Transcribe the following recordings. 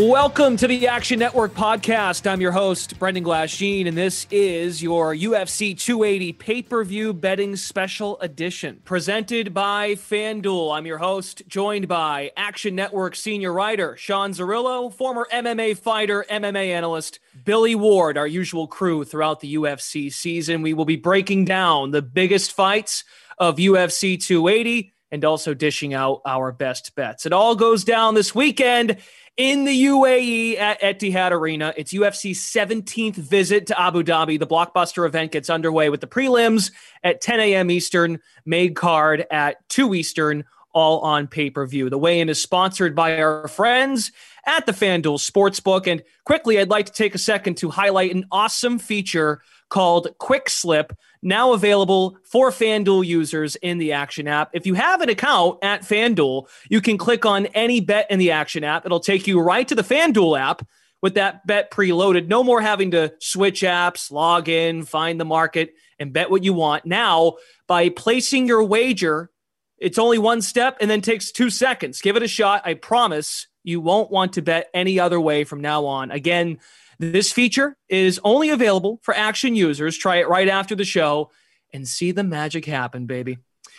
Welcome to the Action Network podcast. I'm your host, Brendan Glasheen, and this is your UFC 280 pay per view betting special edition presented by FanDuel. I'm your host, joined by Action Network senior writer Sean Zerillo, former MMA fighter, MMA analyst Billy Ward, our usual crew throughout the UFC season. We will be breaking down the biggest fights of UFC 280 and also dishing out our best bets. It all goes down this weekend in the UAE at Etihad Arena. It's UFC's 17th visit to Abu Dhabi. The blockbuster event gets underway with the prelims at 10 a.m. Eastern, made card at 2 Eastern, all on pay per view. The weigh in is sponsored by our friends at the FanDuel Sportsbook. And quickly, I'd like to take a second to highlight an awesome feature called Quick Slip, now available for FanDuel users in the Action app. If you have an account at FanDuel, you can click on any bet in the Action app. It'll take you right to the FanDuel app with that bet preloaded. No more having to switch apps, log in, find the market, and bet what you want. Now, by placing your wager, it's only one step and then takes two seconds. Give it a shot. I promise you won't want to bet any other way from now on. Again, this feature is only available for action users. Try it right after the show and see the magic happen, baby.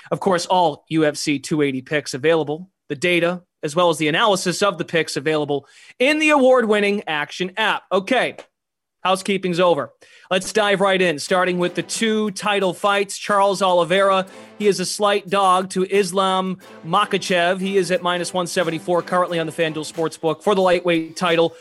Of course, all UFC 280 picks available, the data, as well as the analysis of the picks available in the award winning Action app. Okay, housekeeping's over. Let's dive right in, starting with the two title fights. Charles Oliveira, he is a slight dog to Islam Makhachev. He is at minus 174 currently on the FanDuel Sportsbook for the lightweight title.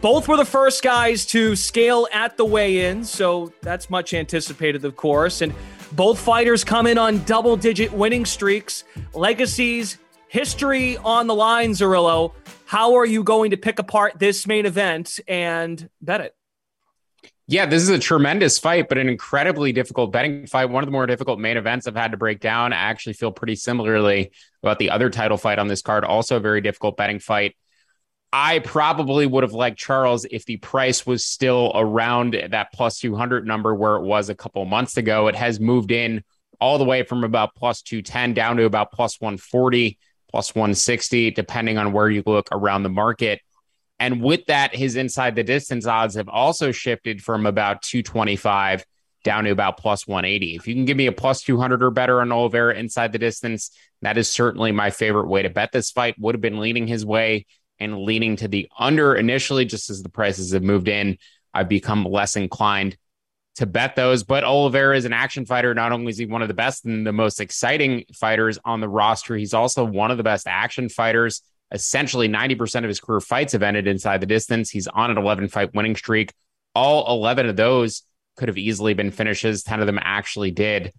Both were the first guys to scale at the weigh in, so that's much anticipated, of course. And both fighters come in on double digit winning streaks, legacies, history on the line, Zerillo. How are you going to pick apart this main event and bet it? Yeah, this is a tremendous fight, but an incredibly difficult betting fight. One of the more difficult main events I've had to break down. I actually feel pretty similarly about the other title fight on this card. Also, a very difficult betting fight. I probably would have liked Charles if the price was still around that plus 200 number where it was a couple months ago. It has moved in all the way from about plus 210 down to about plus 140, plus 160, depending on where you look around the market. And with that, his inside the distance odds have also shifted from about 225 down to about plus 180. If you can give me a plus 200 or better on Oliveira inside the distance, that is certainly my favorite way to bet this fight. Would have been leaning his way and leaning to the under initially, just as the prices have moved in. I've become less inclined to bet those. But Oliveira is an action fighter. Not only is he one of the best and the most exciting fighters on the roster, he's also one of the best action fighters. Essentially, 90% of his career fights have ended inside the distance. He's on an 11 fight winning streak. All 11 of those could have easily been finishes. 10 of them actually did.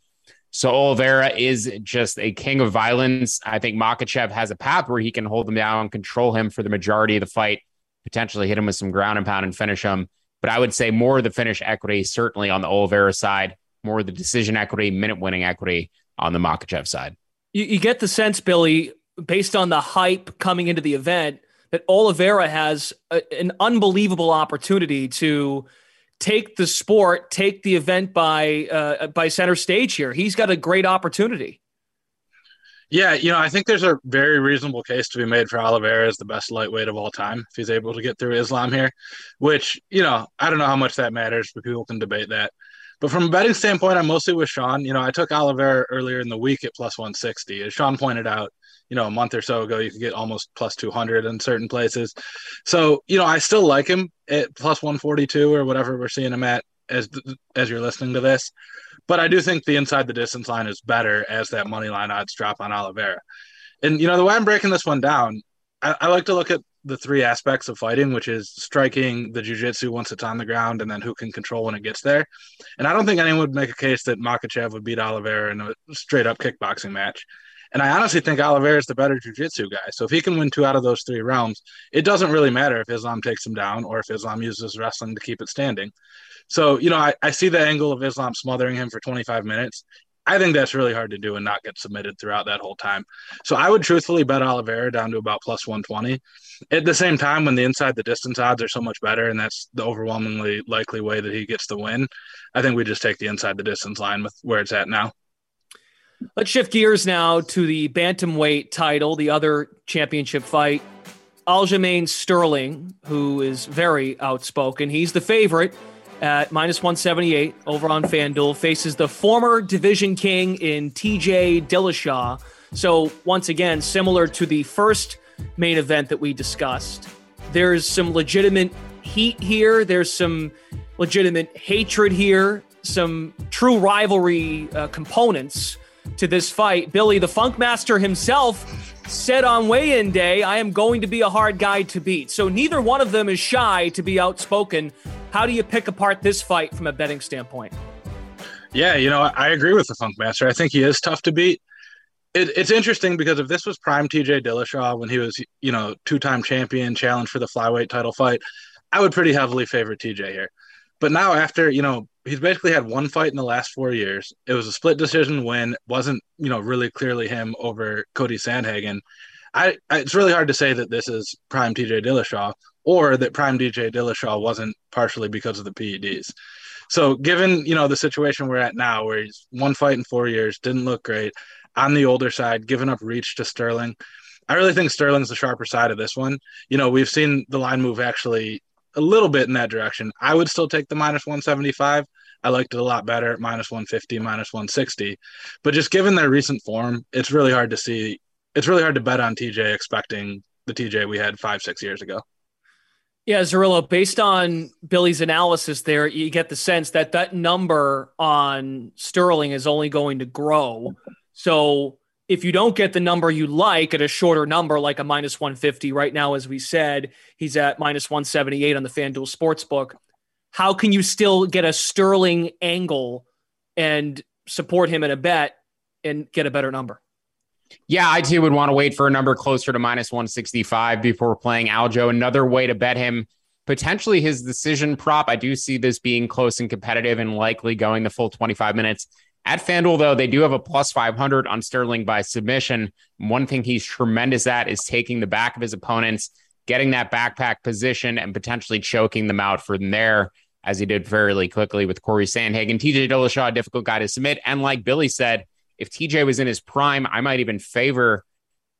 So Oliveira is just a king of violence. I think Makhachev has a path where he can hold him down, control him for the majority of the fight, potentially hit him with some ground and pound and finish him. But I would say more of the finish equity, certainly on the Oliveira side, more of the decision equity, minute winning equity on the Makhachev side. You, you get the sense, Billy, based on the hype coming into the event, that Oliveira has a, an unbelievable opportunity to take the sport, take the event by uh, by center stage here. He's got a great opportunity. Yeah, you know, I think there's a very reasonable case to be made for Oliveira as the best lightweight of all time if he's able to get through Islam here, which, you know, I don't know how much that matters, but people can debate that. But from a betting standpoint, I'm mostly with Sean. You know, I took Oliveira earlier in the week at plus 160. As Sean pointed out, you know, a month or so ago, you could get almost plus 200 in certain places. So, you know, I still like him at plus 142 or whatever we're seeing him at as as you're listening to this. But I do think the inside the distance line is better as that money line odds drop on Oliveira. And you know, the way I'm breaking this one down, I, I like to look at the three aspects of fighting, which is striking, the jujitsu once it's on the ground, and then who can control when it gets there. And I don't think anyone would make a case that Makhachev would beat Oliveira in a straight up kickboxing match. And I honestly think Oliveira is the better jiu-jitsu guy. So if he can win two out of those three rounds, it doesn't really matter if Islam takes him down or if Islam uses wrestling to keep it standing. So, you know, I, I see the angle of Islam smothering him for 25 minutes. I think that's really hard to do and not get submitted throughout that whole time. So I would truthfully bet Oliveira down to about plus 120. At the same time, when the inside the distance odds are so much better, and that's the overwhelmingly likely way that he gets the win, I think we just take the inside the distance line with where it's at now. Let's shift gears now to the bantamweight title, the other championship fight. Aljamain Sterling, who is very outspoken, he's the favorite at minus 178 over on FanDuel, faces the former division king in TJ Dillashaw. So, once again, similar to the first main event that we discussed, there's some legitimate heat here. There's some legitimate hatred here, some true rivalry uh, components to this fight. Billy, the Funkmaster himself, said on weigh in day, I am going to be a hard guy to beat. So neither one of them is shy to be outspoken. How do you pick apart this fight from a betting standpoint? Yeah, you know, I agree with the Funkmaster. I think he is tough to beat. It, it's interesting because if this was prime TJ Dillashaw when he was, you know, two-time champion, challenge for the flyweight title fight, I would pretty heavily favor TJ here. But now after, you know, he's basically had one fight in the last four years. It was a split decision win. wasn't you know really clearly him over Cody Sandhagen. I, I it's really hard to say that this is prime TJ Dillashaw or that prime DJ Dillashaw wasn't partially because of the PEDs. So given you know the situation we're at now, where he's one fight in four years, didn't look great, on the older side, giving up reach to Sterling. I really think Sterling's the sharper side of this one. You know, we've seen the line move actually a little bit in that direction. I would still take the minus 175. I liked it a lot better at minus 150, minus 160. But just given their recent form, it's really hard to see. It's really hard to bet on TJ expecting the TJ we had five, six years ago. Yeah, Zerillo, based on Billy's analysis there, you get the sense that that number on Sterling is only going to grow. So if you don't get the number you like at a shorter number, like a minus 150, right now, as we said, he's at minus 178 on the FanDuel Sportsbook. How can you still get a Sterling angle and support him in a bet and get a better number? Yeah, I too would want to wait for a number closer to minus 165 before playing Aljo. Another way to bet him, potentially his decision prop. I do see this being close and competitive and likely going the full 25 minutes. At FanDuel, though, they do have a plus 500 on Sterling by submission. One thing he's tremendous at is taking the back of his opponents, getting that backpack position, and potentially choking them out from there, as he did fairly quickly with Cory Sandhagen. TJ Dillashaw, a difficult guy to submit. And like Billy said, if TJ was in his prime, I might even favor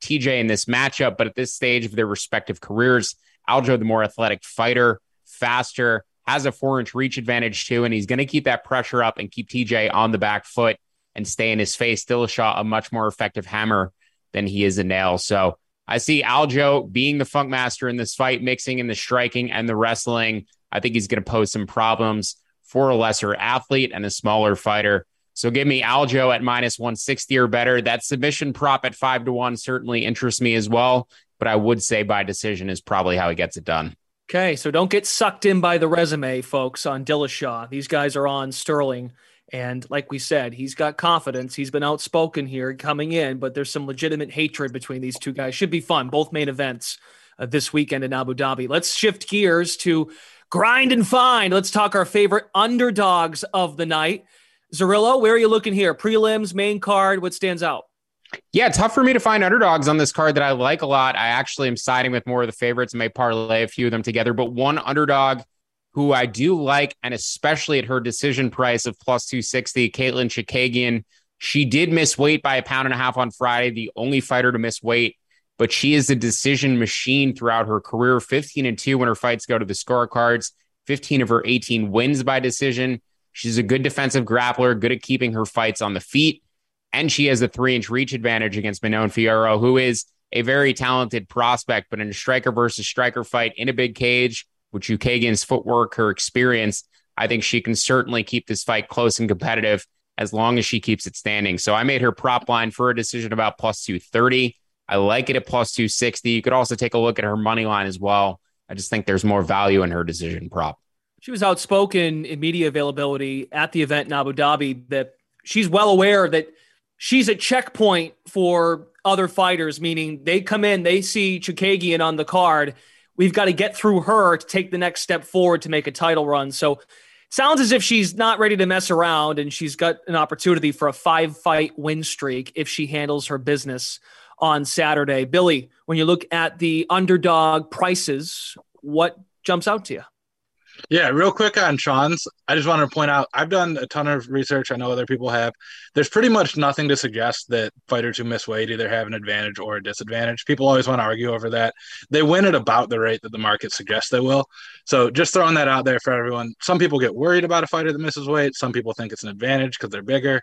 TJ in this matchup. But at this stage of their respective careers, Aljo, the more athletic fighter, faster, has a four inch reach advantage too. And he's going to keep that pressure up and keep TJ on the back foot and stay in his face. Dillashaw, a much more effective hammer than he is a nail. So I see Aljo being the funk master in this fight, mixing in the striking and the wrestling. I think he's going to pose some problems for a lesser athlete and a smaller fighter. So give me Aljo at minus 160 or better. That submission prop at five to one certainly interests me as well. But I would say by decision is probably how he gets it done. Okay, so don't get sucked in by the resume, folks, on Dillashaw. These guys are on Sterling. And like we said, he's got confidence. He's been outspoken here coming in, but there's some legitimate hatred between these two guys. Should be fun. Both main events uh, this weekend in Abu Dhabi. Let's shift gears to grind and find. Let's talk our favorite underdogs of the night. Zerillo, where are you looking here? Prelims, main card, what stands out? Yeah, tough for me to find underdogs on this card that I like a lot. I actually am siding with more of the favorites and may parlay a few of them together. But one underdog who I do like, and especially at her decision price of plus 260, Katlyn Chookagian. She did miss weight by a pound and a half on Friday, the only fighter to miss weight, but she is a decision machine throughout her career 15 and 2 when her fights go to the scorecards, 15 of her 18 wins by decision. She's a good defensive grappler, good at keeping her fights on the feet. And she has a three inch reach advantage against Manon Fiorot, who is a very talented prospect, but in a striker versus striker fight in a big cage, with Chookagian's footwork, her experience, I think she can certainly keep this fight close and competitive as long as she keeps it standing. So I made her prop line for a decision about plus 230. I like it at plus 260. You could also take a look at her money line as well. I just think there's more value in her decision prop. She was outspoken in media availability at the event in Abu Dhabi that she's well aware that she's a checkpoint for other fighters, meaning they come in, they see Chookagian on the card. We've got to get through her to take the next step forward to make a title run. So sounds as if she's not ready to mess around and she's got an opportunity for a five fight win streak if she handles her business on Saturday. Billy, when you look at the underdog prices, what jumps out to you? Yeah, real quick on Sean's. I just wanted to point out I've done a ton of research. I know other people have. There's pretty much nothing to suggest that fighters who miss weight either have an advantage or a disadvantage. People always want to argue over that. They win at about the rate that the market suggests they will. So just throwing that out there for everyone. Some people get worried about a fighter that misses weight. Some people think it's an advantage because they're bigger.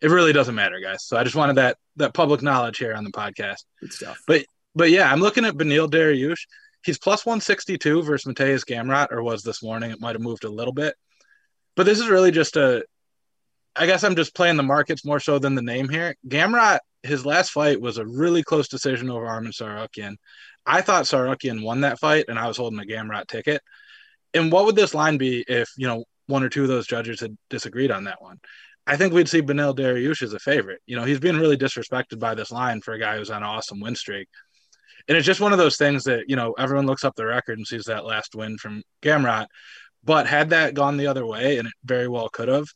It really doesn't matter, guys. So I just wanted that that public knowledge here on the podcast. Good stuff. But but yeah, I'm looking at Beneil Dariush. He's plus 162 versus Mateusz Gamrot, or was this morning. It might have moved a little bit. But this is really just a I guess I'm just playing the markets more so than the name here. Gamrot, his last fight was a really close decision over Arman Tsarukyan. I thought Tsarukyan won that fight, and I was holding a Gamrot ticket. And what would this line be if, you know, one or two of those judges had disagreed on that one? I think we'd see Beneil Dariush as a favorite. You know, he's being really disrespected by this line for a guy who's on an awesome win streak. And it's just one of those things that, you know, everyone looks up the record and sees that last win from Gamrot. But had that gone the other way, and it very well could have,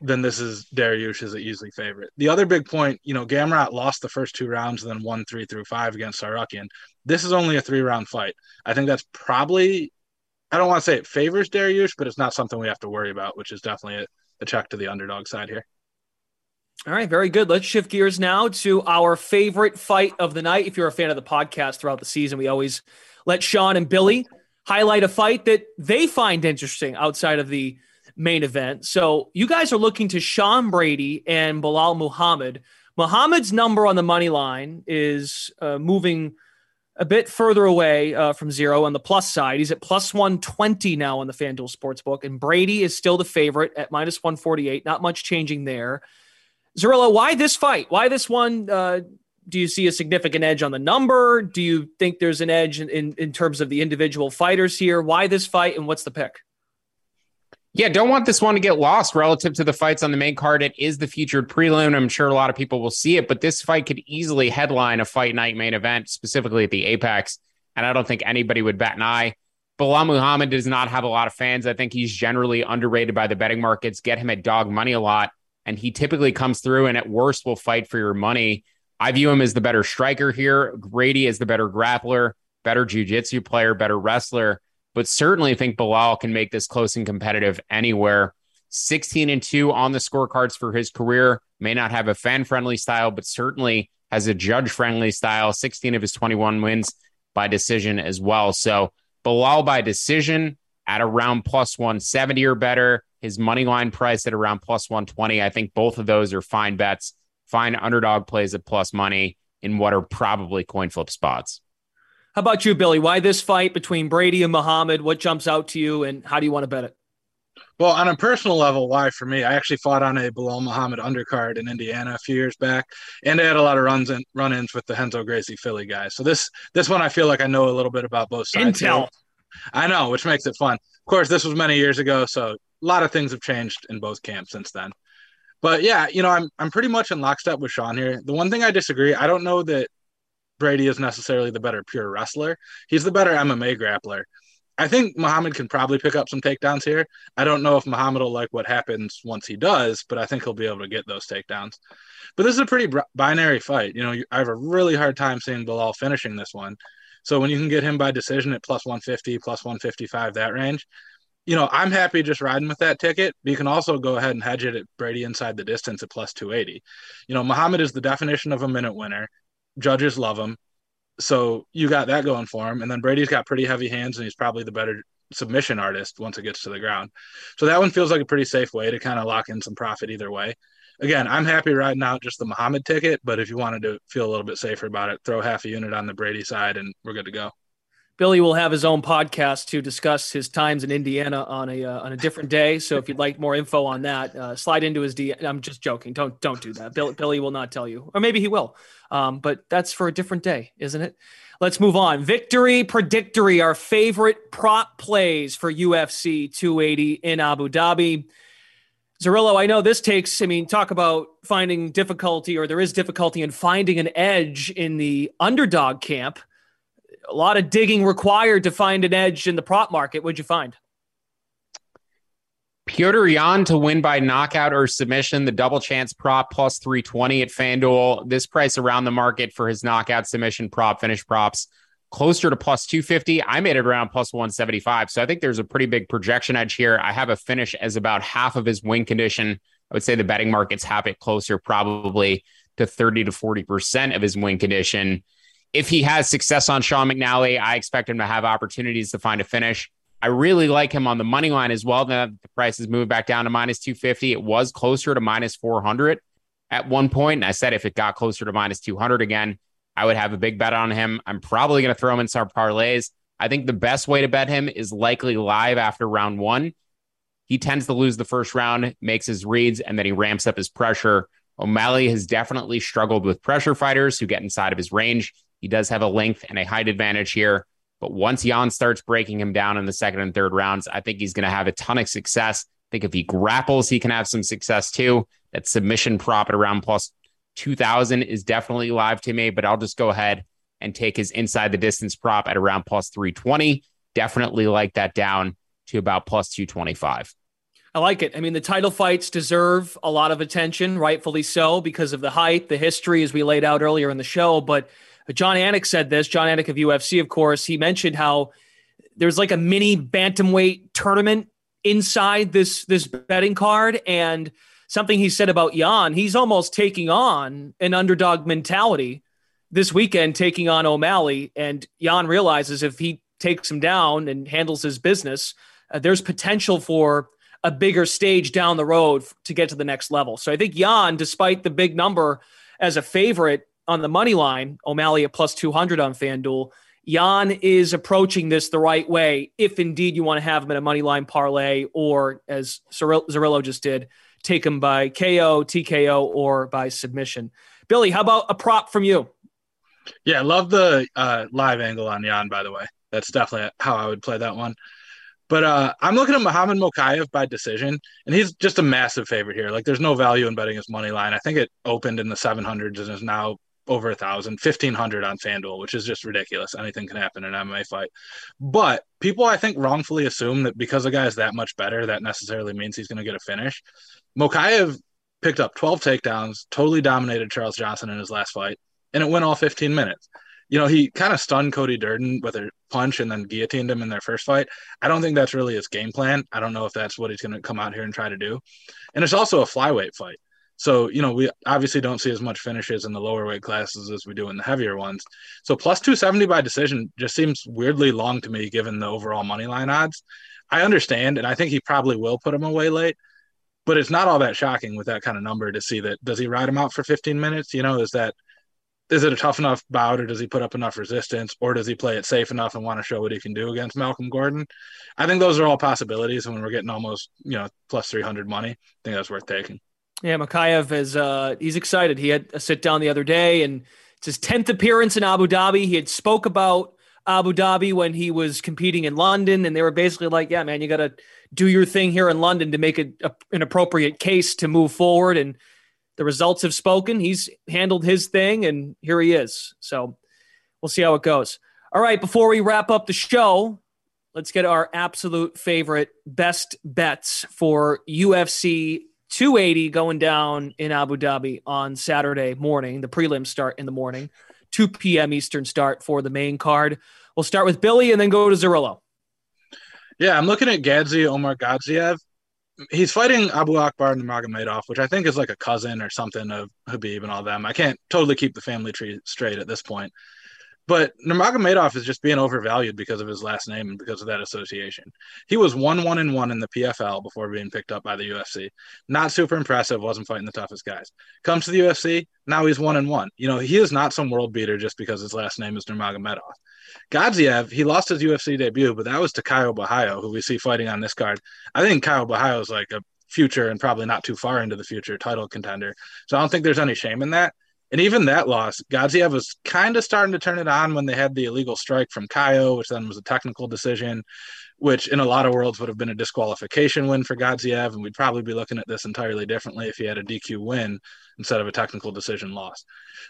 then this is Dariush is an easily favorite. The other big point, you know, Gamrot lost the first two rounds and then won three through five against Tsarukyan. This is only a three round fight. I think that's probably, I don't want to say it favors Dariush, but it's not something we have to worry about, which is definitely a, a check to the underdog side here. All right, very good. Let's shift gears now to our favorite fight of the night. If you're a fan of the podcast throughout the season, we always let Sean and Billy highlight a fight that they find interesting outside of the main event. So you guys are looking to Sean Brady and Belal Muhammad. Muhammad's number on the money line is uh, moving a bit further away uh, from zero on the plus side. He's at plus 120 now on the FanDuel Sportsbook, and Brady is still the favorite at minus 148. Not much changing there. Zerillo, why this fight? Why this one? Uh, do you see a significant edge on the number? Do you think there's an edge in, in, in terms of the individual fighters here? Why this fight, and what's the pick? Yeah, don't want this one to get lost relative to the fights on the main card. It is the featured prelim. I'm sure a lot of people will see it, but this fight could easily headline a fight night main event, specifically at the Apex. And I don't think anybody would bat an eye. Belal Muhammad does not have a lot of fans. I think he's generally underrated by the betting markets. Get him at dog money a lot, and he typically comes through and at worst will fight for your money. I view him as the better striker here. Brady is the better grappler, better jujitsu player, better wrestler but certainly think Belal can make this close and competitive anywhere. 16 and 2 on the scorecards for his career. May not have a fan friendly style, but certainly has a judge friendly style. 16 of his 21 wins by decision as well. So Belal by decision at around plus 170 or better. His money line price at around plus 120. I think both of those are fine bets, fine underdog plays at plus money in what are probably coin flip spots. How about you, Billy? Why this fight between Brady and Muhammad? What jumps out to you, and how do you want to bet it? Well, on a personal level, why for me? I actually fought on a Belal Muhammad undercard in Indiana a few years back, and I had a lot of runs and run-ins with the Renzo Gracie Philly guys. So this this one, I feel like I know a little bit about both sides. Intel. I know, which makes it fun. Of course, this was many years ago, so a lot of things have changed in both camps since then. But yeah, you know, I'm I'm pretty much in lockstep with Sean here. The one thing I disagree, I don't know that Brady is necessarily the better pure wrestler. He's the better MMA grappler. I think Muhammad can probably pick up some takedowns here. I don't know if Muhammad will like what happens once he does, but I think he'll be able to get those takedowns. But this is a pretty br- binary fight. You know, I have a really hard time seeing Belal finishing this one. So when you can get him by decision at plus 150, plus 155, that range, you know, I'm happy just riding with that ticket. But you can also go ahead and hedge it at Brady inside the distance at plus 280. You know, Muhammad is the definition of a minute winner. Judges love him. So you got that going for him. And then Brady's got pretty heavy hands and he's probably the better submission artist once it gets to the ground. So that one feels like a pretty safe way to kind of lock in some profit either way. Again, I'm happy riding out just the Muhammad ticket, but if you wanted to feel a little bit safer about it, throw half a unit on the Brady side and we're good to go. Billy will have his own podcast to discuss his times in Indiana on a uh, on a different day. So if you'd like more info on that, uh, slide into his DM. I'm just joking. Don't don't do that. Bill, Billy will not tell you, or maybe he will. Um, but that's for a different day, isn't it? Let's move on. Victory Predictory, our favorite prop plays for UFC 280 in Abu Dhabi. Zerillo, I know this takes, I mean, talk about finding difficulty, or there is difficulty in finding an edge in the underdog camp. A lot of digging required to find an edge in the prop market. What'd you find? Petr Yan to win by knockout or submission, the double chance prop plus 320 at FanDuel. This price around the market for his knockout submission prop, finish props, closer to plus 250. I made it around plus 175. So I think there's a pretty big projection edge here. I have a finish as about half of his win condition. I would say the betting markets have it closer, probably to 30 to 40% of his win condition. If he has success on Sean O'Malley, I expect him to have opportunities to find a finish. I really like him on the money line as well. Now the price has moved back down to minus 250. It was closer to minus 400 at one point. And I said if it got closer to minus 200 again, I would have a big bet on him. I'm probably going to throw him in some parlays. I think the best way to bet him is likely live after round one. He tends to lose the first round, makes his reads, and then he ramps up his pressure. O'Malley has definitely struggled with pressure fighters who get inside of his range. He does have a length and a height advantage here. But once Yan starts breaking him down in the second and third rounds, I think he's going to have a ton of success. I think if he grapples, he can have some success too. That submission prop at around plus 2000 is definitely live to me, but I'll just go ahead and take his inside the distance prop at around plus 320. Definitely like that down to about plus 225. I like it. I mean, the title fights deserve a lot of attention, rightfully so, because of the height, the history, as we laid out earlier in the show. But Jon Anik said this. Jon Anik of UFC, of course, he mentioned how there's like a mini bantamweight tournament inside this this betting card, and something he said about Yan, he's almost taking on an underdog mentality this weekend, taking on O'Malley, and Yan realizes if he takes him down and handles his business, uh, there's potential for a bigger stage down the road to get to the next level. So I think Yan, despite the big number as a favorite on the money line, O'Malley at plus 200 on FanDuel, Yan is approaching this the right way if indeed you want to have him in a money line parlay or, as Zaril- Zerillo just did, take him by KO, TKO, or by submission. Billy, how about a prop from you? Yeah, love the uh, live angle on Yan, by the way. That's definitely how I would play that one. But uh, I'm looking at Muhammad Mokaev by decision, and he's just a massive favorite here. Like, there's no value in betting his money line. I think it opened in the 700s and is now over a thousand, 1500 on FanDuel, which is just ridiculous. Anything can happen in an MMA fight. But people, I think, wrongfully assume that because a guy is that much better, that necessarily means he's going to get a finish. Mokaev picked up 12 takedowns, totally dominated Charles Johnson in his last fight, and it went all 15 minutes. You know, he kind of stunned Cody Durden with a punch and then guillotined him in their first fight. I don't think that's really his game plan. I don't know if that's what he's going to come out here and try to do. And it's also a flyweight fight. So, you know, we obviously don't see as much finishes in the lower weight classes as we do in the heavier ones. So, plus 270 by decision just seems weirdly long to me given the overall money line odds. I understand, and I think he probably will put him away late, but it's not all that shocking with that kind of number to see that. Does he ride him out for 15 minutes? You know, is that is it a tough enough bout or does he put up enough resistance or does he play it safe enough and want to show what he can do against Malcolm Gordon? I think those are all possibilities. And when we're getting almost, you know, plus 300 money, I think that's worth taking. Yeah, Mokaev is uh, he's excited. He had a sit down the other day, and it's his tenth appearance in Abu Dhabi. He had spoke about Abu Dhabi when he was competing in London, and they were basically like, "Yeah, man, you got to do your thing here in London to make it a, an appropriate case to move forward." And the results have spoken. He's handled his thing, and here he is. So we'll see how it goes. All right, before we wrap up the show, let's get our absolute favorite best bets for UFC 280 going down in Abu Dhabi on Saturday morning. The prelims start in the morning, 2 p.m. Eastern start for the main card. We'll start with Billy and then go to Zerillo. Yeah, I'm looking at Gadzhi Omargadzhiev. He's fighting Abubakar Nurmagomedov, which I think is like a cousin or something of Khabib and all them. I can't totally keep the family tree straight at this point. But Nurmagomedov is just being overvalued because of his last name and because of that association. He was one one and one in the PFL before being picked up by the UFC. Not super impressive. Wasn't fighting the toughest guys. Comes to the UFC now he's one and one. You know he is not some world beater just because his last name is Nurmagomedov. Gadziev, he lost his UFC debut, but that was to Borralho, who we see fighting on this card. I think Borralho is like a future and probably not too far into the future title contender. So I don't think there's any shame in that. And even that loss, Gadziev was kind of starting to turn it on when they had the illegal strike from Caio, which then was a technical decision, which in a lot of worlds would have been a disqualification win for Gadziev. And we'd probably be looking at this entirely differently if he had a DQ win instead of a technical decision loss.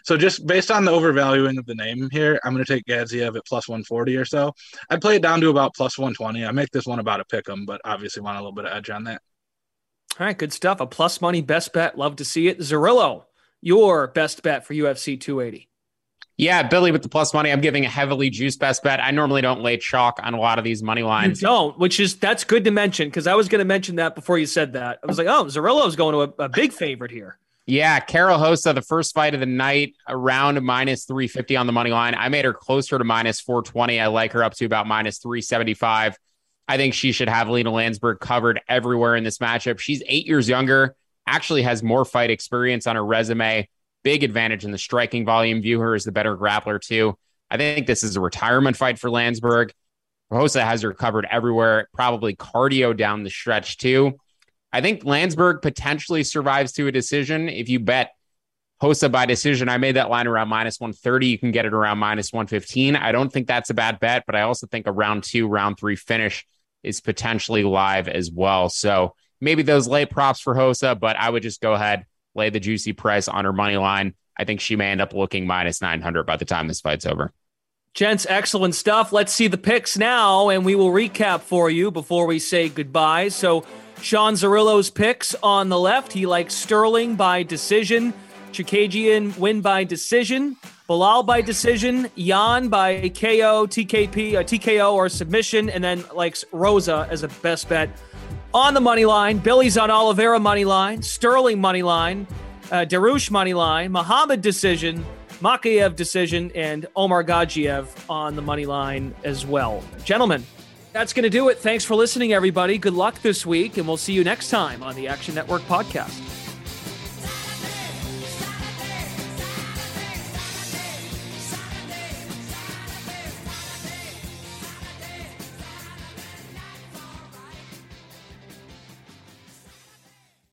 So just based on the overvaluing of the name here, I'm going to take Gadziev at plus 140 or so. I'd play it down to about plus 120. I make this one about a pick 'em, but obviously want a little bit of edge on that. All right, good stuff. A plus money best bet. Love to see it. Zerillo, your best bet for UFC 280. Yeah, Billy with the plus money. I'm giving a heavily juiced best bet. I normally don't lay chalk on a lot of these money You lines. don't, which is that's good to mention because I was going to mention that before you said that. I was like, oh, Zerillo's going to a, a big favorite here. Yeah, Karol Rosa, the first fight of the night, around minus 350 on the money line. I made her closer to minus 420. I like her up to about minus 375. I think she should have Lena Landsberg covered everywhere in this matchup. She's eight years younger, actually has more fight experience on her resume. Big advantage in the striking volume. View her as the better grappler, too. I think this is a retirement fight for Landsberg. Rosa has her covered everywhere, probably cardio down the stretch, too. I think Landsberg potentially survives to a decision. If you bet Rosa by decision, I made that line around minus 130. You can get it around minus 115. I don't think that's a bad bet, but I also think a round two, round three finish is potentially live as well. So maybe those late props for Rosa, but I would just go ahead, lay the juicy price on her money line. I think she may end up looking minus 900 by the time this fight's over. Gents, excellent stuff. Let's see the picks now, and we will recap for you before we say goodbye. So, Sean Zerillo's picks on the left. He likes Sterling by decision, Chookagian win by decision, Belal by decision, Yan by KO, TKP, uh, TKO or submission, and then likes Rosa as a best bet on the money line. Billy's on Oliveira money line, Sterling money line, uh, Dariush money line, Muhammad decision, Mokaev decision, and Omargadzhiev on the money line as well. Gentlemen, that's going to do it. Thanks for listening, everybody. Good luck this week, and we'll see you next time on the Action Network podcast.